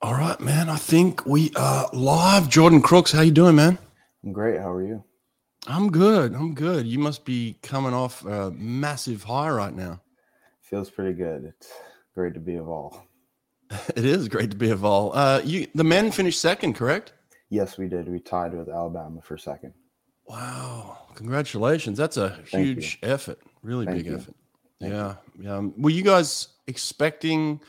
All right, man. I think we are live. Jordan Crooks, how you doing, man? I'm great. How are you? I'm good. I'm good. You must be coming off a massive high right now. Feels pretty good. It's great to be a Vol. It is great to be a Vol. Uh, you, the men finished second, correct? Yes, we did. We tied with Alabama for second. Wow! Congratulations. That's a Thank huge effort. Really Thank big you. effort. Thank yeah. Yeah. Um, Were you guys expecting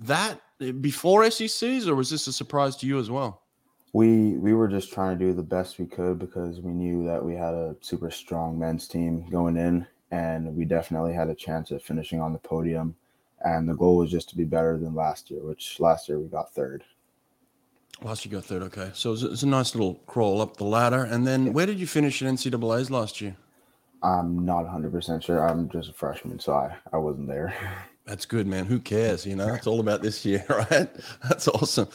that before SECs, or was this a surprise to you as well? We we were just trying to do the best we could because we knew that we had a super strong men's team going in, and we definitely had a chance at finishing on the podium. And the goal was just to be better than last year, which last year we got third. Last year got third. Okay. So it's it a nice little crawl up the ladder. And then where did you finish at NCAA's last year? I'm not 100% sure. I'm just a freshman, so I, I wasn't there. That's good, man. Who cares? You know, it's all about this year, right? That's awesome.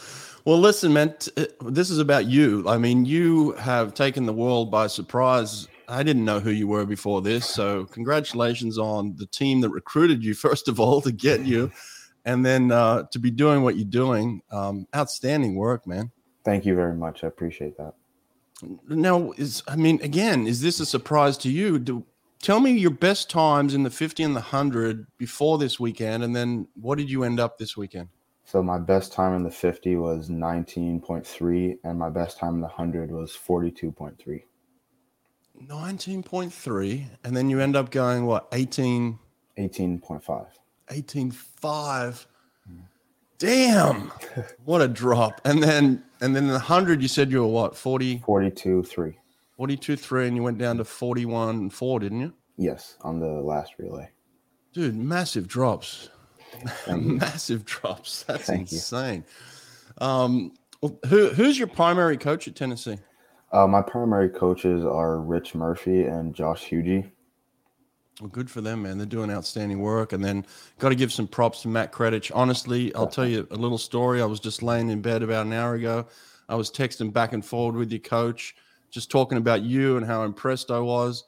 Well, listen, man, t- uh, this is about you. I mean, you have taken the world by surprise. I didn't know who you were before this. So, congratulations on the team that recruited you, first of all, to get you, and then uh, to be doing what you're doing. Um, outstanding work, man. Thank you very much. I appreciate that. Now, is I mean, again, is this a surprise to you? Do, tell me your best times in the 50 and the 100 before this weekend, and then what did you end up this weekend? So my best time in the 50 was 19.3, and my best time in the 100 was 42.3. 19.3, and then you end up going what 18, 18.5. 18.5. Damn, what a drop! And then, and then the 100, you said you were what 40, 42.3. 42, 3, and you went down to 41 4, didn't you? Yes, on the last relay. Dude, massive drops. Massive drops. That's Thank you. insane. Um, who who's your primary coach at Tennessee? Uh, my primary coaches are Rich Murphy and Josh Hugie. Well, good for them, man. They're doing outstanding work. And then got to give some props to Matt Kredich. Honestly, I'll tell you a little story. I was just laying in bed about an hour ago. I was texting back and forward with your coach, just talking about you and how impressed I was.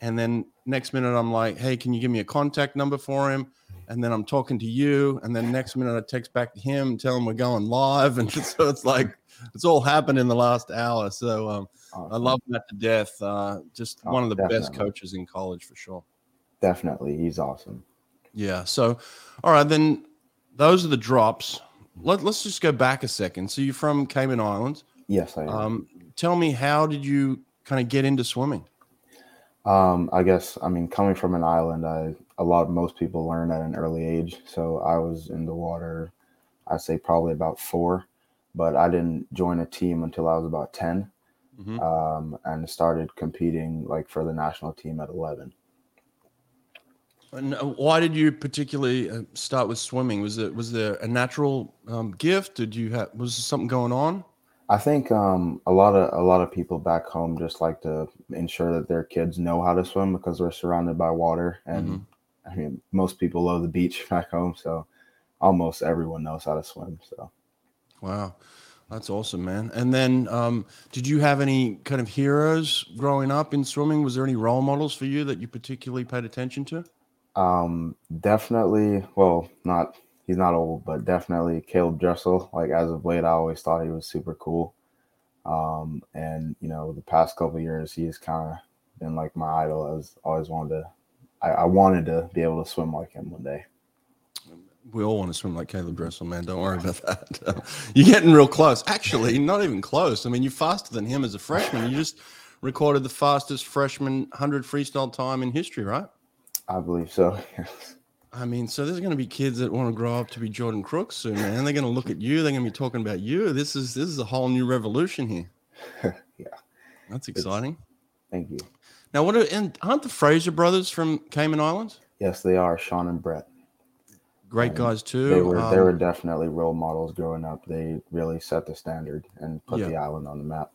And then next minute, I'm like, hey, can you give me a contact number for him? And then I'm talking to you. And then next minute, I text back to him and tell him we're going live. And so it's like, it's all happened in the last hour. So um, I love that to death. Uh, just Oh, one of the best coaches in college for sure. Definitely. He's awesome. Yeah. So, all right, then those are the drops. Let, let's just go back a second. So you're from Cayman Islands. Yes, I am. Um, tell me, how did you kind of get into swimming? Um, I guess I mean coming from an island, I a lot most people learn at an early age. So I was in the water, I'd say probably about four, but I didn't join a team until I was about 10 Mhm. um, and started competing like for the national team at eleven. And uh, why did you particularly uh, start with swimming? Was it was there a natural um, gift? Did you have was there something going on? I think um, a lot of a lot of people back home just like to ensure that their kids know how to swim because we're surrounded by water, and Mhm. I mean most people love the beach back home, so almost everyone knows how to swim. So. Wow, that's awesome, man. And then, um, did you have any kind of heroes growing up in swimming? Was there any role models for you that you particularly paid attention to? Um, definitely. Well, not he's not old, but definitely Caleb Dressel. Like as of late, I always thought he was super cool. Um, and you know, the past couple of years, he's kind of been like my idol. I was always wanted to. I, I wanted to be able to swim like him one day. We all want to swim like Caleb Dressel, man. Don't worry about that. you're getting real close. Actually, not even close. I mean, you're faster than him as a freshman. You just recorded the fastest freshman 100 freestyle time in history, right? I believe so. I mean, so there's going to be kids that want to grow up to be Jordan Crooks soon, man. They're going to look at you. They're going to be talking about you. This is this is a whole new revolution here. Yeah. that's exciting. Thank you. Now, what are, and aren't the Fraser brothers from Cayman Islands Yes, they are Shaune and Brett. great Um, guys too? They were they Um, were definitely role models growing up. They really set the standard and put Yeah. the island on the map.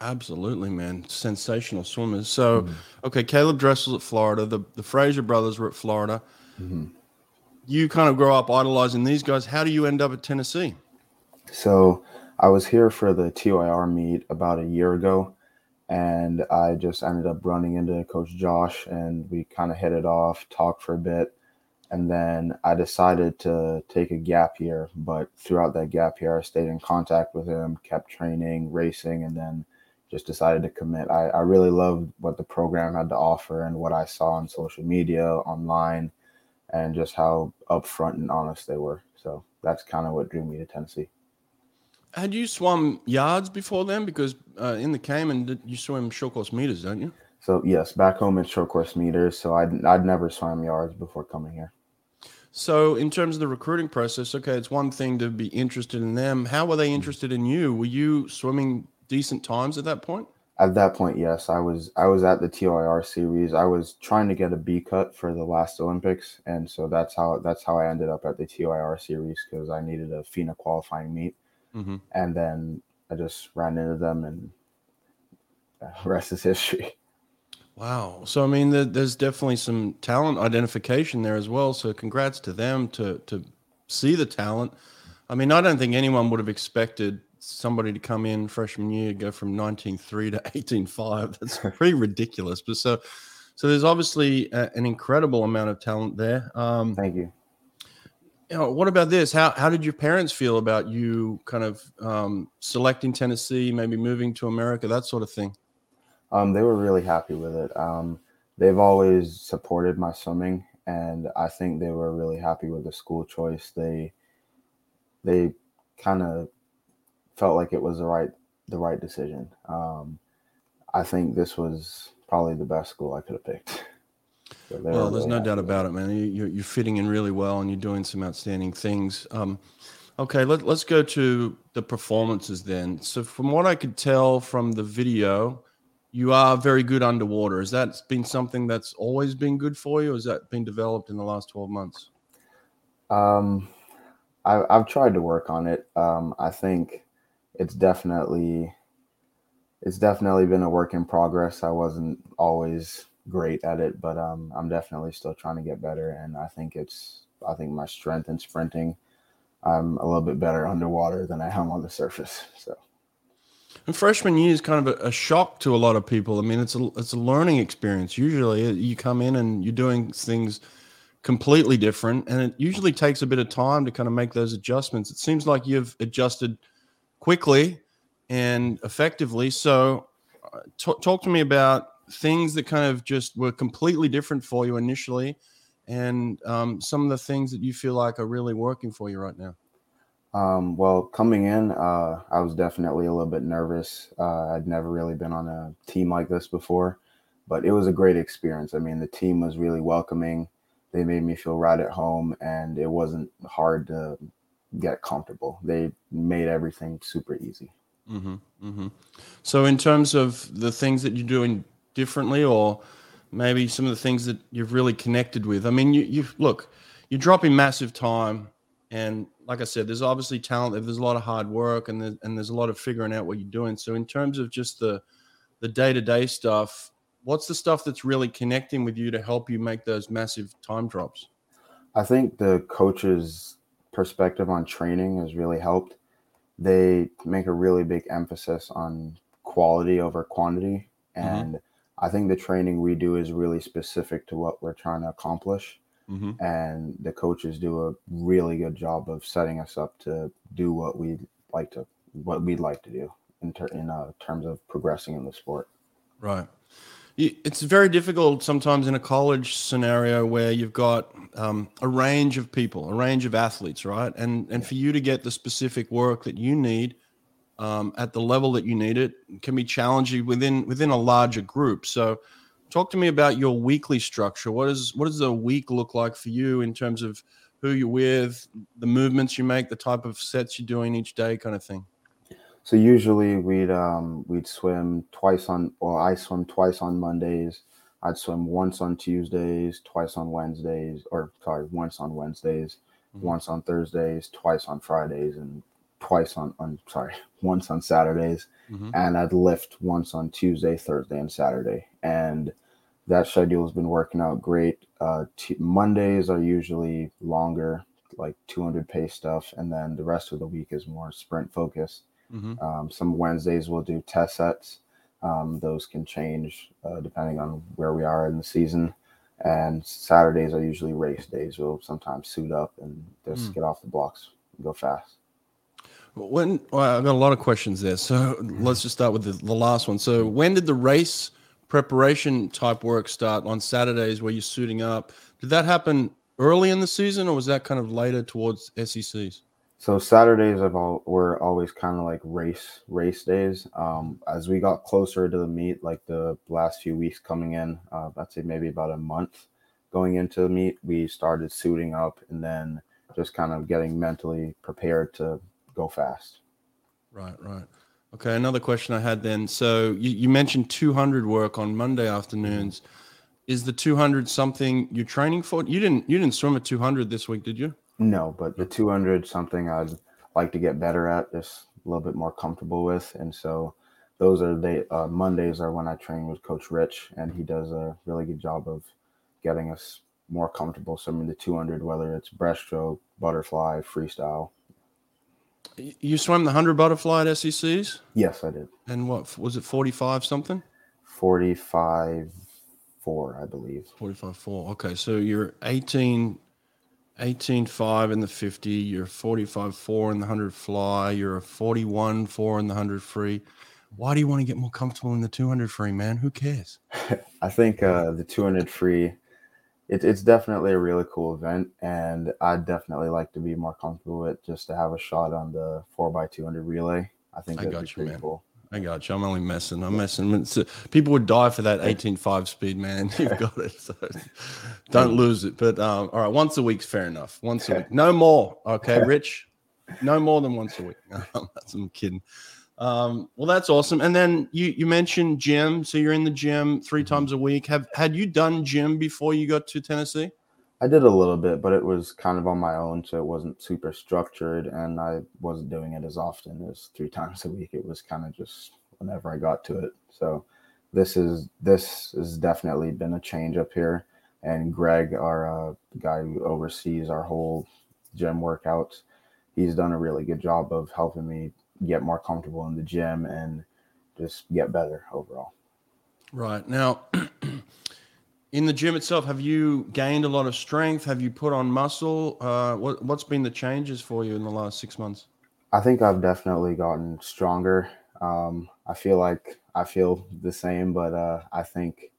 Absolutely, man. Sensational swimmers. So, Mhm. okay, Caleb Dressel's at Florida. The the Fraser brothers were at Florida. Mhm. You kind of grow up idolizing these guys. How do you end up at Tennessee? So I was here for the TYR meet about a year ago, and I just ended up running into Coach Josh, and we kind of hit it off, talked for a bit, and then I decided to take a gap year. But throughout that gap year, I stayed in contact with him, kept training, racing, and then just decided to commit. I, I really loved what the program had to offer and what I saw on social media, online, and just how upfront and honest they were. So that's kind of what drew me to Tennessee. Had you swum yards before then? Because uh, in the Cayman, you swim short course meters, don't you? So yes, back home in short course meters. So I'd I'd never swam yards before coming here. So in terms of the recruiting process, okay, it's one thing to be interested in them. How were they interested in you? Were you swimming decent times at that point? At that point, yes, I was. I was at the TYR series. I was trying to get a B cut for the last Olympics, and so that's how that's how I ended up at the TYR series because I needed a FINA qualifying meet, mm-hmm. and then I just ran into them, and the rest is history. Wow. So I mean, there's definitely some talent identification there as well. So congrats to them to to see the talent. I mean, I don't think anyone would have expected somebody to come in freshman year go from 19.3 to 18.5 that's pretty ridiculous. But so so there's obviously a, an incredible amount of talent there. Um thank you. you know, what about this? How how did your parents feel about you kind of um, selecting tennessee maybe moving to america that sort of thing? Um, they were really happy with it. Um, they've always supported my swimming and i think they were really happy with the school choice. They they kind of felt like it was the right the right decision. Um, I think this was probably the best school I could have picked. So well, there's no doubt about it, man. You, are you're fitting in really well, and you're doing some outstanding things. Um, okay, let, let's go to the performances then. So, from what I could tell from the video, you are very good underwater. Has that been something that's always been good for you? Or has that been developed in the last 12 months? Um, I, have tried to work on it. Um, I think it's definitely it's definitely been a work in progress. I wasn't always great at it, but um, I'm definitely still trying to get better. And I think it's I think my strength in sprinting, I'm a little bit better underwater than I am on the surface. So. And freshman year is kind of a, a, shock to a lot of people. I mean, it's a it's a learning experience. Usually, uh, you come in and you're doing things completely different, and it usually takes a bit of time to kind of make those adjustments. It seems like you've adjusted quickly and effectively. So, uh, t- talk to me about things that kind of just were completely different for you initially, and um, some of the things that you feel like are really working for you right now. Um, well, coming in, uh, I was definitely a little bit nervous. Uh, I'd never really been on a team like this before, but it was a great experience. I mean, the team was really welcoming. They made me feel right at home, and it wasn't hard to get comfortable. They made everything super easy. Mm-hmm, mm-hmm. So, in terms of the things that you're doing differently, or maybe some of the things that you've really connected with, I mean, you, you look, you're dropping massive time, and like I said, there's obviously talent. There's a lot of hard work, and there's, and there's a lot of figuring out what you're doing. So, in terms of just the the day to day stuff, what's the stuff that's really connecting with you to help you make those massive time drops? I think the coaches perspective on training has really helped. They make a really big emphasis on quality over quantity. Mm-hmm. And mm-hmm. I think the training we do is really specific to what we're trying to accomplish. Mm-hmm. And the coaches do a really good job of setting us up to do what we like to, what we'd like to do in, ter- in uh, terms of progressing in the sport. Right it's very difficult sometimes in a college scenario where you've got um, a range of people, a range of athletes, right? And and for you to get the specific work that you need um, at the level that you need it can be challenging within within a larger group. So, talk to me about your weekly structure. What is what does a week look like for you in terms of who you're with, the movements you make, the type of sets you're doing each day, kind of thing? So usually we'd um, we'd swim twice on, or I swim twice on Mondays. I'd swim once on Tuesdays, twice on Wednesdays, or sorry, once on Wednesdays, mm-hmm. once on Thursdays, twice on Fridays, and twice on, on sorry, once on Saturdays. Mm-hmm. And I'd lift once on Tuesday, Thursday, and Saturday. And that schedule has been working out great. Uh, t- Mondays are usually longer, like 200 pace stuff, and then the rest of the week is more sprint focused. Mm-hmm. Um, some Wednesdays we'll do test sets. Um, those can change uh, depending on where we are in the season. And Saturdays are usually race days. We'll sometimes suit up and just Mm. get off the blocks, and go fast. When well, I've got a lot of questions there, so let's just start with the, the last one. So, when did the race preparation type work start on Saturdays, where you're suiting up? Did that happen early in the season, or was that kind of later towards SECs? So Saturdays have all were always kind of like race race days. Um, as we got closer to the meet, like the last few weeks coming in, uh, I'd say maybe about a month going into the meet, we started suiting up and then just kind of getting mentally prepared to go fast. Right, right. Okay, another question I had then. So you, you mentioned 200 work on Monday afternoons. Is the 200 something you're training for? You didn't you didn't swim at 200 this week, did you? No, but the 200 something I'd like to get better at, just a little bit more comfortable with, and so those are the uh, Mondays are when I train with Coach Rich, and he does a really good job of getting us more comfortable swimming the 200, whether it's breaststroke, butterfly, freestyle. You swam the 100 butterfly at SECs, Yes, I did. and what was it 45 something? 45 4, I believe. 45 4. Okay, so you're 18 18 5 in the 50, you're 45 4 in the 100 fly, you're a 41 4 in the 100 free. Why do you want to get more comfortable in the 200 free, man? Who cares? I think uh, the 200 free, it, it's definitely a really cool event, and I'd definitely like to be more comfortable with just to have a shot on the 4x200 relay. I think I that'd got be you, pretty man. cool. I got you. I'm only messing. I'm messing. It's, uh, people would die for that 18.5 speed, man. You've got it. So don't lose it. But um, all right, once a week's fair enough. Once a week. No more. Okay, Rich? No more than once a week. That's, I'm kidding. Um, well, that's awesome. And then you, you mentioned gym. So you're in the gym three times a week. Have had you done gym before you got to Tennessee? I did a little bit, but it was kind of on my own, so it wasn't super structured, and I wasn't doing it as often as three times a week. It was kind of just whenever I got to it. So this is this has definitely been a change up here. And Greg, our uh, guy who oversees our whole gym workouts, he's done a really good job of helping me get more comfortable in the gym and just get better overall. Right. Now, in the gym itself, have you gained a lot of strength? Have you put on muscle? Uh, what, what's been the changes for you in the last six months? I think I've definitely gotten stronger. Um, I feel like I feel the same, but uh, I think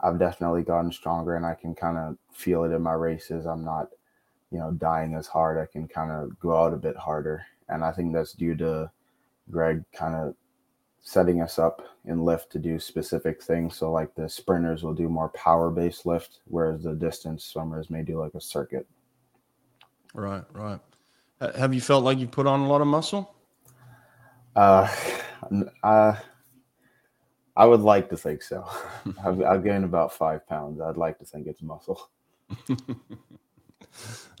I've definitely gotten stronger, and I can kind of feel it in my races. I'm not, you know, dying as hard. I can kind of go out a bit harder, and I think that's due to Greg kind of setting us up in lift to do specific things. So, like the sprinters will do more power-based lift, whereas the distance swimmers may do like a circuit. Right, right. Have you felt like you put on a lot of muscle? Uh, uh, I would like to think so. I've, I've gained about five pounds. I'd like to think it's muscle.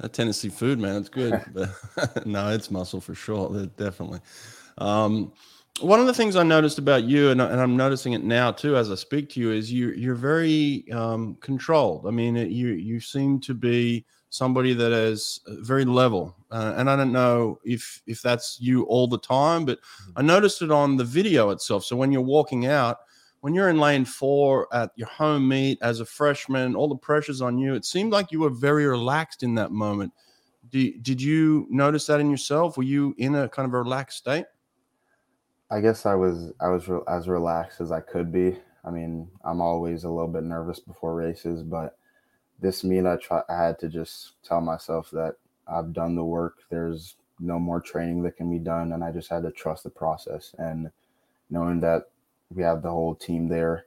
That Tennessee food, man, it's good. But no, it's muscle for sure. Definitely. Um, one of the things I noticed about you, and, and I'm noticing it now too, as I speak to you, is you you're very um, controlled. I mean, it, you you seem to be somebody that is uh, very level, uh, and I don't know if if that's you all the time, but I noticed it on the video itself. So when you're walking out, when you're in lane four at your home meet as a freshman, all the pressure's on you. It seemed like you were very relaxed in that moment. Did, did you notice that in yourself? Were you in a kind of a relaxed state? I guess I was I was re- as relaxed as I could be. I mean, I'm always a little bit nervous before races, but this meet I try I had to just tell myself that I've done the work. There's no more training that can be done, and I just had to trust the process and knowing that we have the whole team there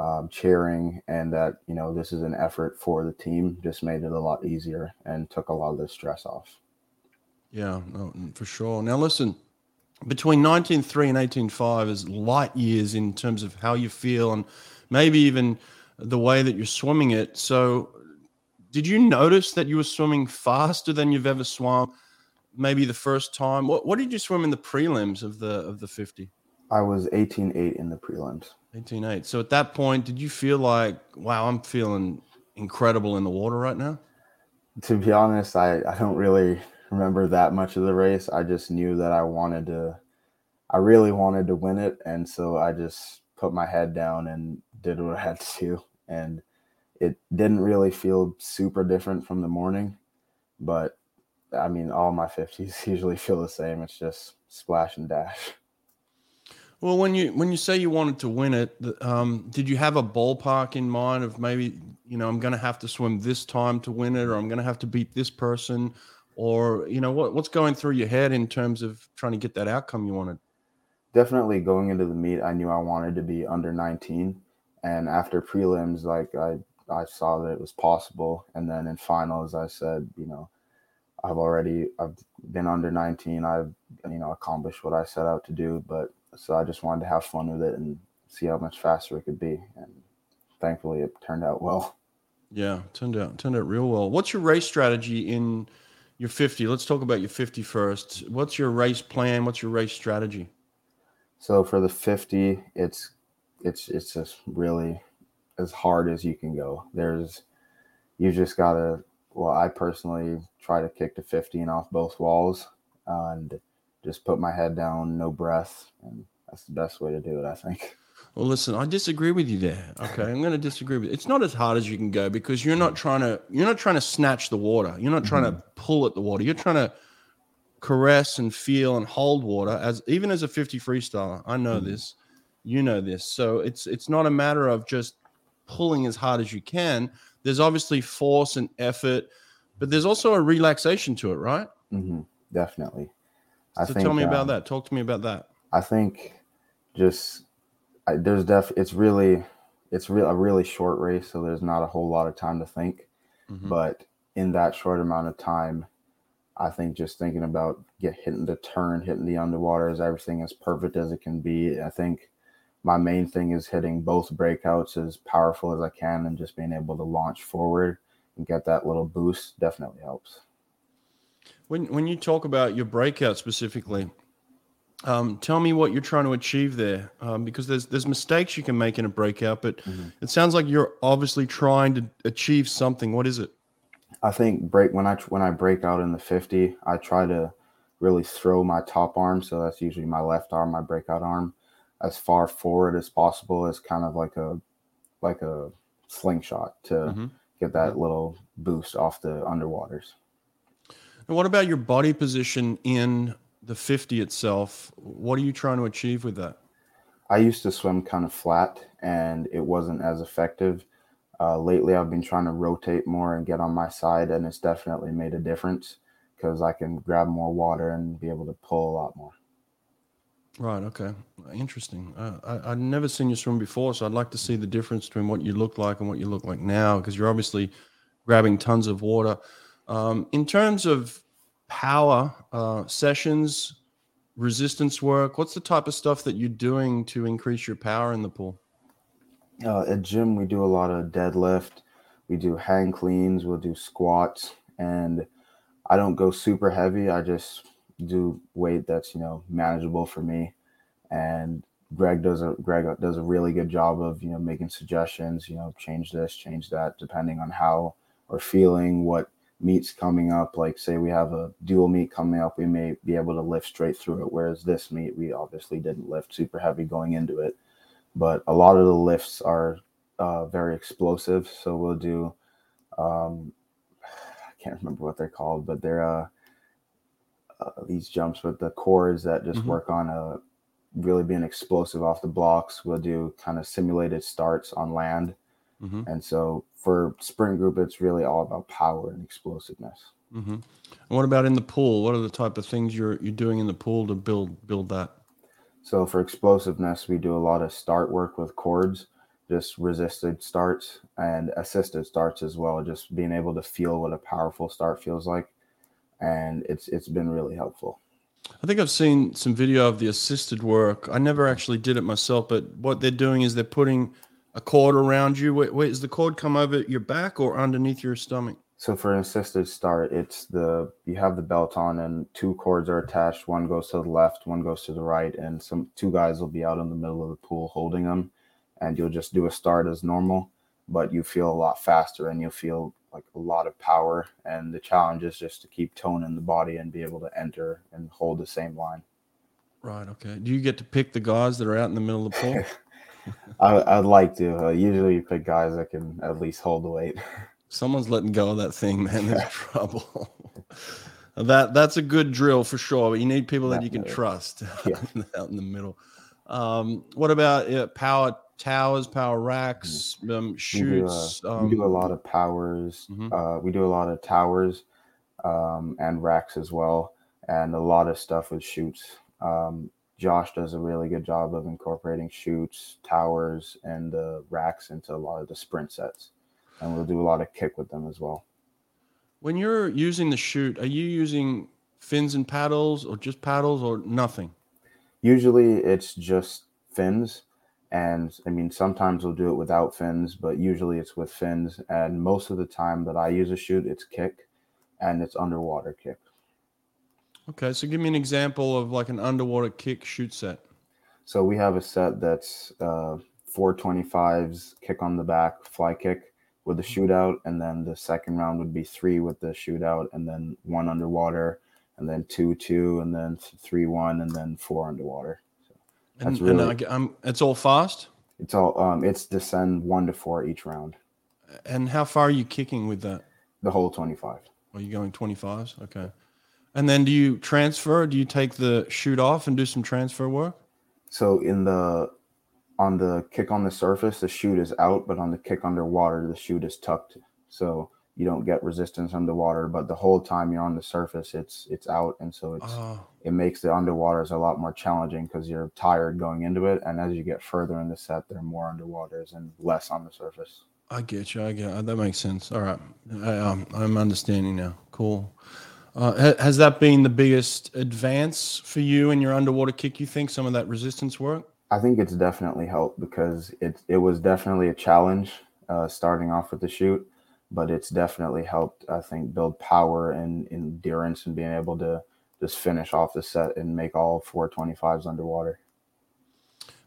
um, cheering and that you know this is an effort for the team just made it a lot easier and took a lot of the stress off. Yeah, no, for sure. Now listen, between 19.3 and 18.5 is light years in terms of how you feel and maybe even the way that you're swimming it. So did you notice that you were swimming faster than you've ever swum? Maybe the first time. What what did you swim in the prelims of the of the 50? I was 18.8 in the prelims. 18.8. So at that point, did you feel like, wow, I'm feeling incredible in the water right now? to be honest, I, I don't really remember that much of the race. I just knew that I wanted to, I really wanted to win it. And so I just put my head down and did what I had to do. And it didn't really feel super different from the morning, but I mean, all my 50s usually feel the same. It's just splash and dash. Well, when you when you say you wanted to win it, um, did you have a ballpark in mind of maybe you know I'm going to have to swim this time to win it, or I'm going to have to beat this person, or you know what what's going through your head in terms of trying to get that outcome you wanted? Definitely going into the meet, I knew I wanted to be under 19, and after prelims, like I I saw that it was possible, and then in finals, I said, you know, I've already I've been under 19. I've you know accomplished what I set out to do, but so I just wanted to have fun with it and see how much faster it could be. And thankfully, it turned out well. Yeah, turned out turned out real well. What's your race strategy in your 50? Let's talk about your 50 first. What's your race plan? What's your race strategy? So for the 50, it's it's it's just really as hard as you can go. There's you just gotta. Well, I personally try to kick to 15 off both walls uh, and just put my head down, no breath, and that's the best way to do it, I think. Well, listen, I disagree with you there. Okay, I'm going to disagree with you. It's not as hard as you can go because you're not trying to you're not trying to snatch the water. You're not trying mm-hmm. to pull at the water. You're trying to caress and feel and hold water as even as a 50 freestyler. I know mm-hmm. this. You know this. So it's it's not a matter of just pulling as hard as you can. There's obviously force and effort, but there's also a relaxation to it, right? Mm-hmm. Definitely. I so think, tell me um, about that. Talk to me about that. I think just I, there's def it's really it's real a really short race, so there's not a whole lot of time to think. Mm-hmm. But in that short amount of time, I think just thinking about get hitting the turn, hitting the underwater is everything as perfect as it can be. I think my main thing is hitting both breakouts as powerful as I can and just being able to launch forward and get that little boost definitely helps. When when you talk about your breakout specifically, um, tell me what you're trying to achieve there, um, because there's there's mistakes you can make in a breakout, but mm-hmm. it sounds like you're obviously trying to achieve something. What is it? I think break when I when I break out in the 50, I try to really throw my top arm, so that's usually my left arm, my breakout arm, as far forward as possible as kind of like a like a slingshot to mm-hmm. get that mm-hmm. little boost off the underwaters. And what about your body position in the 50 itself? What are you trying to achieve with that? I used to swim kind of flat and it wasn't as effective. Uh, lately, I've been trying to rotate more and get on my side, and it's definitely made a difference because I can grab more water and be able to pull a lot more. Right. Okay. Interesting. Uh, I, I've never seen you swim before, so I'd like to see the difference between what you look like and what you look like now because you're obviously grabbing tons of water. Um, in terms of power uh, sessions, resistance work, what's the type of stuff that you're doing to increase your power in the pool? Uh, at gym, we do a lot of deadlift. We do hang cleans. We'll do squats, and I don't go super heavy. I just do weight that's you know manageable for me. And Greg does a Greg does a really good job of you know making suggestions. You know, change this, change that, depending on how we're feeling, what meets coming up, like say we have a dual meet coming up, we may be able to lift straight through it. Whereas this meet, we obviously didn't lift super heavy going into it. But a lot of the lifts are uh, very explosive. So we'll do, um, I can't remember what they're called, but they're uh, uh, these jumps with the cores that just mm-hmm. work on a really being explosive off the blocks. We'll do kind of simulated starts on land. Mm-hmm. And so for sprint group, it's really all about power and explosiveness. Mm-hmm. And what about in the pool? What are the type of things you're you're doing in the pool to build build that? So for explosiveness, we do a lot of start work with cords, just resisted starts and assisted starts as well. Just being able to feel what a powerful start feels like, and it's it's been really helpful. I think I've seen some video of the assisted work. I never actually did it myself, but what they're doing is they're putting a cord around you. Wait, wait, does the cord come over your back or underneath your stomach? So for an assisted start, it's the you have the belt on and two cords are attached. One goes to the left, one goes to the right, and some two guys will be out in the middle of the pool holding them, and you'll just do a start as normal, but you feel a lot faster and you'll feel like a lot of power. And the challenge is just to keep tone in the body and be able to enter and hold the same line. Right. Okay. Do you get to pick the guys that are out in the middle of the pool? I, would like to. Uh, usually, you pick guys that can at least hold the weight. Someone's letting go of that thing, man. There's trouble. that that's a good drill for sure. But you need people that you can trust yeah. out in the middle. Um, what about uh, power towers, power racks, mm. um, chutes? We do, a, um, we do, a, lot of powers. Mm-hmm. Uh, we do a lot of towers um, and racks as well, and a lot of stuff with chutes. Um, Josh does a really good job of incorporating chutes, towers, and uh, racks into a lot of the sprint sets, and we'll do a lot of kick with them as well. When you're using the chute, are you using fins and paddles, or just paddles, or nothing? Usually, it's just fins and I mean, sometimes we'll do it without fins, but usually it's with fins. And most of the time that I use a chute, it's kick and it's underwater kick. Okay, so give me an example of like an underwater kick shoot set. So we have a set that's uh, 425s, kick on the back, fly kick with the mm-hmm. shootout, and then the second round would be three with the shootout, and then one underwater, and then two two, and then three one, and then four underwater. That's and, really. And I'm, it's all fast. It's all. Um, it's descend one to four each round. And how far are you kicking with that? The whole twenty-five. Are you going twenty-fives? Okay. And then do you transfer? Do you take the chute off and do some transfer work? So in the on the kick on the surface, the chute is out, but on the kick underwater, the chute is tucked. So you don't get resistance underwater but the whole time you're on the surface it's it's out and so it's oh. it makes the underwaters a lot more challenging because you're tired going into it and as you get further in the set there are more underwaters and less on the surface i get you i get you. that makes sense all right I, um, i'm understanding now cool uh, has that been the biggest advance for you in your underwater kick you think some of that resistance work i think it's definitely helped because it, it was definitely a challenge uh, starting off with the chute but it's definitely helped, I think, build power and endurance and being able to just finish off the set and make all 425s underwater.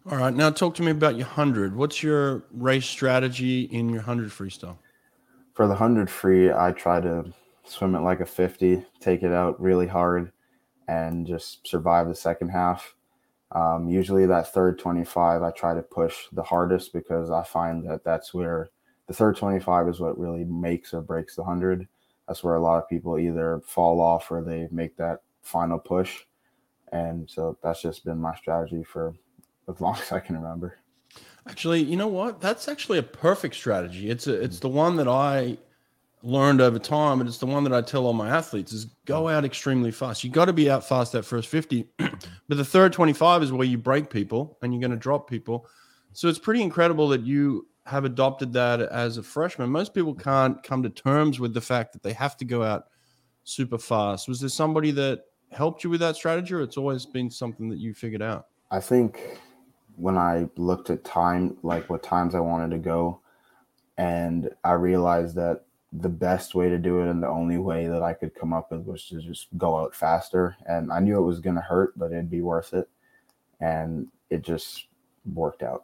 All right. Now talk to me about your 100. What's your race strategy in your 100 freestyle? For the 100 free, I try to swim it like a 50, take it out really hard, and just survive the second half. Um, usually, that third 25, I try to push the hardest because I find that that's where – the third 25 is what really makes or breaks the 100. That's where a lot of people either fall off or they make that final push. And so that's just been my strategy for as long as I can remember. Actually, you know what? That's actually a perfect strategy. It's a, it's the one that I learned over time, and it's the one that I tell all my athletes is go mm. out extremely fast. You got to be out fast that first 50. but the third 25 is where you break people and you're going to drop people. So it's pretty incredible that you have adopted that as a freshman. Most people can't come to terms with the fact that they have to go out super fast. Was there somebody that helped you with that strategy, or it's always been something that you figured out? I think when I looked at time, like what times I wanted to go, and I realized that the best way to do it and the only way that I could come up with was to just go out faster. And I knew it was going to hurt, but it'd be worth it. And it just worked out.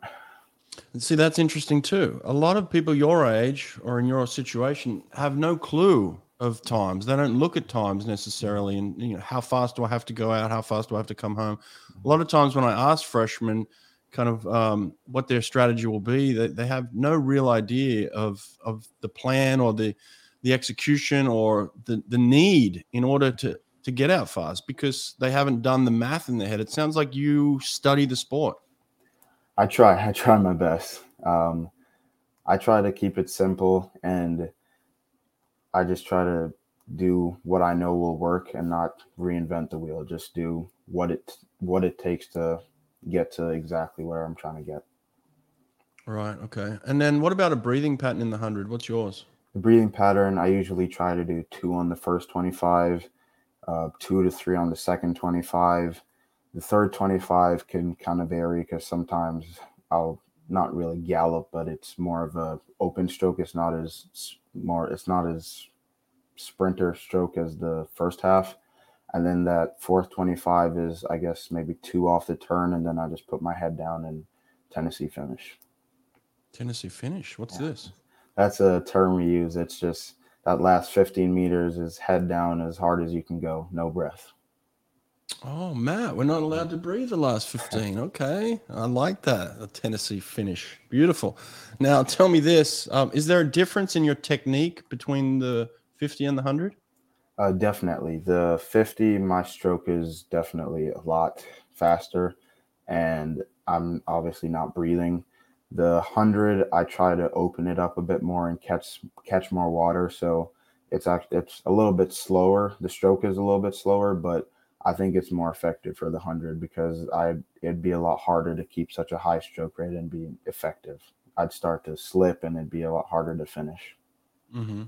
See, that's interesting too. A lot of people your age or in your situation have no clue of times. They don't look at times necessarily, and you know how fast do I have to go out? How fast do I have to come home? A lot of times when I ask freshmen, kind of um, what their strategy will be, they, they have no real idea of of the plan or the the execution or the the need in order to to get out fast because they haven't done the math in their head. It sounds like you study the sport. I try. I try my best. Um, I try to keep it simple, and I just try to do what I know will work and not reinvent the wheel. Just do what it what it takes to get to exactly where I'm trying to get. Right. Okay. And then what about a breathing pattern in the hundred? What's yours? The breathing pattern. I usually try to do two on the first twenty-five, uh, two to three on the second twenty-five, the third 25 can kind of vary because sometimes I'll not really gallop, but it's more of a open stroke. It's not as more. It's not as sprinter stroke as the first half. And then that fourth 25 is, I guess, maybe two off the turn. And then I just put my head down and Tennessee finish. Tennessee finish? What's yeah. this? That's a term we use. It's just that last 15 meters is head down as hard as you can go, no breath. Oh, Matt, we're not allowed to breathe the last 15. Okay. I like that. A Tennessee finish. Beautiful. Now, tell me this um, Is there a difference in your technique between the 50 and the 100? Uh, definitely. The 50, my stroke is definitely a lot faster, and I'm obviously not breathing. The 100, I try to open it up a bit more and catch catch more water. So it's it's a little bit slower. The stroke is a little bit slower, but I think it's more effective for the 100 because I it'd be a lot harder to keep such a high stroke rate and be effective. I'd start to slip and it'd be a lot harder to finish. Mm-hmm.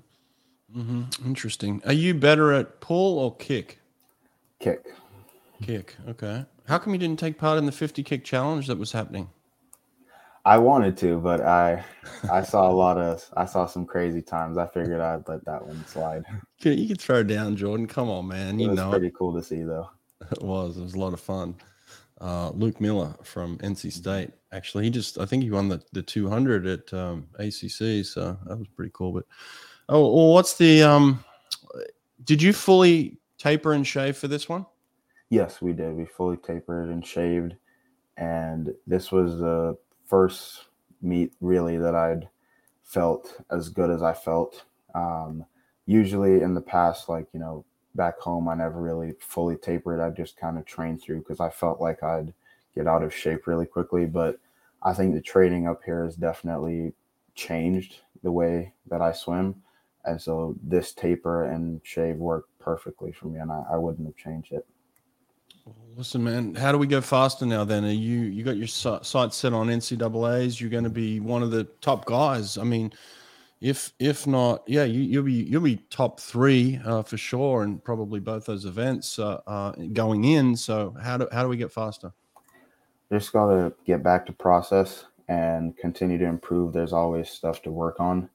Mm-hmm. Interesting. Are you better at pull or kick? Kick. Kick. Okay. How come you didn't take part in the 50 kick challenge that was happening? I wanted to, but I I saw a lot of I saw some crazy times. I figured I'd let that one slide. You can throw down, Jordan. Come on, man. It You was know pretty it. cool to see though. It was. It was a lot of fun. Uh, Luke Miller from NC State. Actually, he just I think he won the, the 200 at um, ACC, so that was pretty cool. But oh, well, what's the um? Did you fully taper and shave for this one? Yes, we did. We fully tapered and shaved, and this was the first meet really that I'd felt as good as I felt. Um, usually in the past, like you know, back home, I never really fully tapered. I just kind of trained through because I felt like I'd get out of shape really quickly. But I think the training up here has definitely changed the way that I swim. And so this taper and shave worked perfectly for me, and I, I wouldn't have changed it. Listen, man, how do we go faster now? Then are you you got your si- sights set on NCAA's? You're going to be one of the top guys. I mean, if if not, yeah, you, you'll be you'll be top three uh, for sure, and probably both those events uh, uh, going in. So how do how do we get faster? Just got to get back to process and continue to improve. There's always stuff to work on.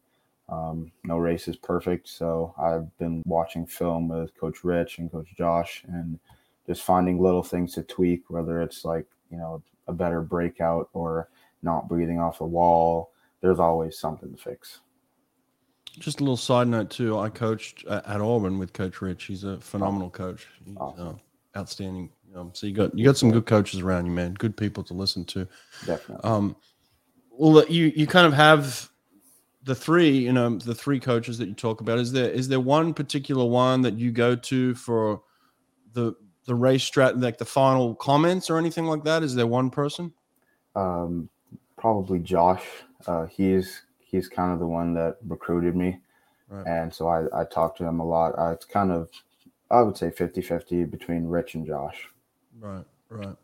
Um, no race is perfect, so I've been watching film with Coach Rich and Coach Josh, and just finding little things to tweak, whether it's like you know a better breakout or not breathing off the wall. There's always something to fix. Just a little side note too. I coached at Auburn with Coach Rich. He's a phenomenal coach. He's Awesome. uh, outstanding. Um, so you got you got some good coaches around you, man. Good people to listen to. Definitely. Um, well, you you kind of have the three, you know, the three coaches that you talk about. Is there is there one particular one that you go to for the the race strat, like the final comments or anything like that? Is there one person? Um, probably Josh. Uh, he's he's kind of the one that recruited me, Right. and so I, I talk to him a lot. Uh, it's kind of I would say 50-50 between Rich and Josh. Right, right.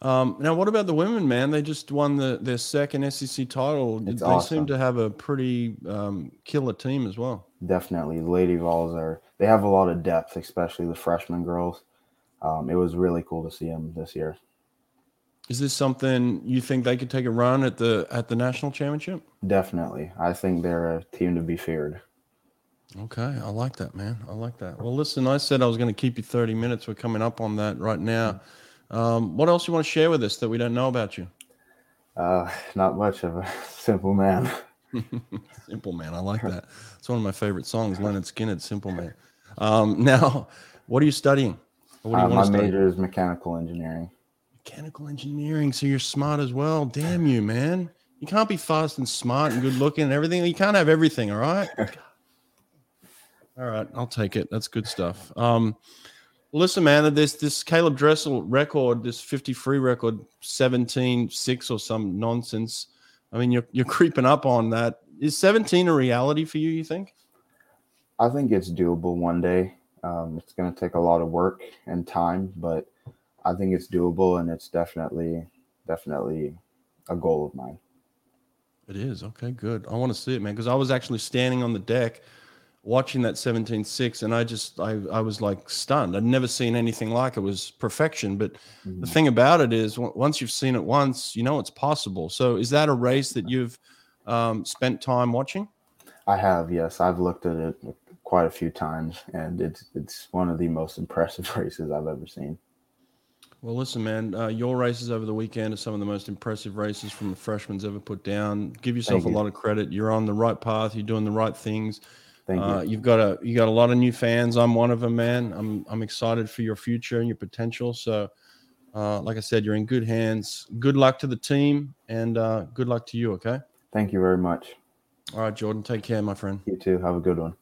Um, now, what about the women, man? They just won the their second SEC title. It's they awesome. seem to have a pretty um, killer team as well. Definitely, the Lady Vols are they have a lot of depth, especially the freshman girls. Um, it was really cool to see them this year. Is this something you think they could take a run at the at the national championship? Definitely, I think they're a team to be feared. Okay, I like that, man. I like that. Well, listen, I said I was going to keep you 30 minutes. We're coming up on that right now. Um, what else you want to share with us that we don't know about you? Uh, not much of a simple man. Simple Man. I like that. It's one of my favorite songs, Lynyrd Skynyrd, Simple Man. Um, now, what are you studying? What do you Uh, my study? major is mechanical engineering. Mechanical engineering. So you're smart as well. Damn you, man. You can't be fast and smart and good looking and everything. You can't have everything. All right. all right. I'll take it. That's good stuff. Um, listen, man, this this Caleb Dressel record, this 50 free record, 17 6 or some nonsense. I mean, you're you're creeping up on that. Is 17 a reality for you, you think? I think it's doable one day. Um, it's going to take a lot of work and time, but I think it's doable, and it's definitely, definitely a goal of mine. It is. Okay, good. I want to see it, man, because I was actually standing on the deck watching that 17-6 and I just I, I was like stunned. I'd never seen anything like it. It was perfection. But the Mhm. thing about it is on- once you've seen it once, you know it's possible. So is that a race that you've um, spent time watching? I have, yes, I've looked at it quite a few times, and it's it's one of the most impressive races I've ever seen. Well, listen, man, uh, your races over the weekend are some of the most impressive races from a freshman's ever put down. Give yourself Thank a you. lot of credit. You're on the right path. You're doing the right things. Thank you. Uh, you've got a you got a lot of new fans. I'm one of them, man. I'm I'm excited for your future and your potential. So, uh, like I said, you're in good hands. Good luck to the team, and uh, good luck to you. Okay. Thank you very much. All right, Jordan. Take care, my friend. You too. Have a good one.